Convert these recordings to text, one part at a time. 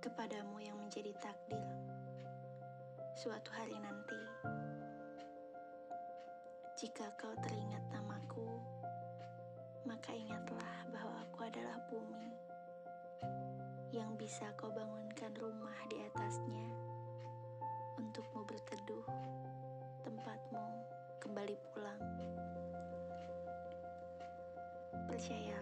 kepadamu yang menjadi takdir suatu hari nanti. Jika kau teringat namaku, maka ingatlah bahwa aku adalah bumi yang bisa kau bangunkan rumah di atasnya untukmu berteduh, tempatmu kembali pulang. Percayalah,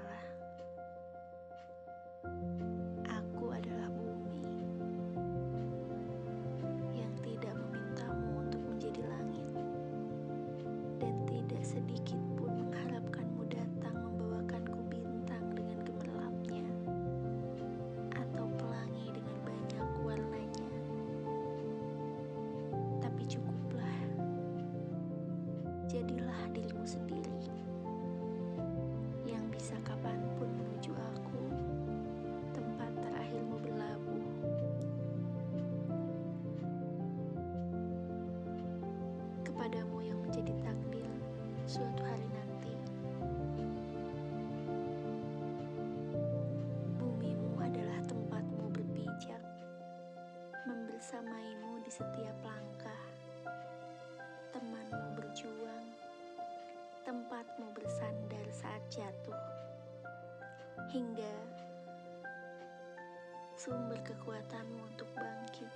sedikit pun mengharapkanmu datang membawakanku bintang dengan gemerlapnya atau pelangi dengan banyak warnanya. Tapi cukuplah, jadilah dirimu sendiri suatu hari nanti. Bumimu adalah tempatmu berpijak, membersamaimu di setiap langkah, temanmu berjuang, tempatmu bersandar saat jatuh, hingga sumber kekuatanmu untuk bangkit.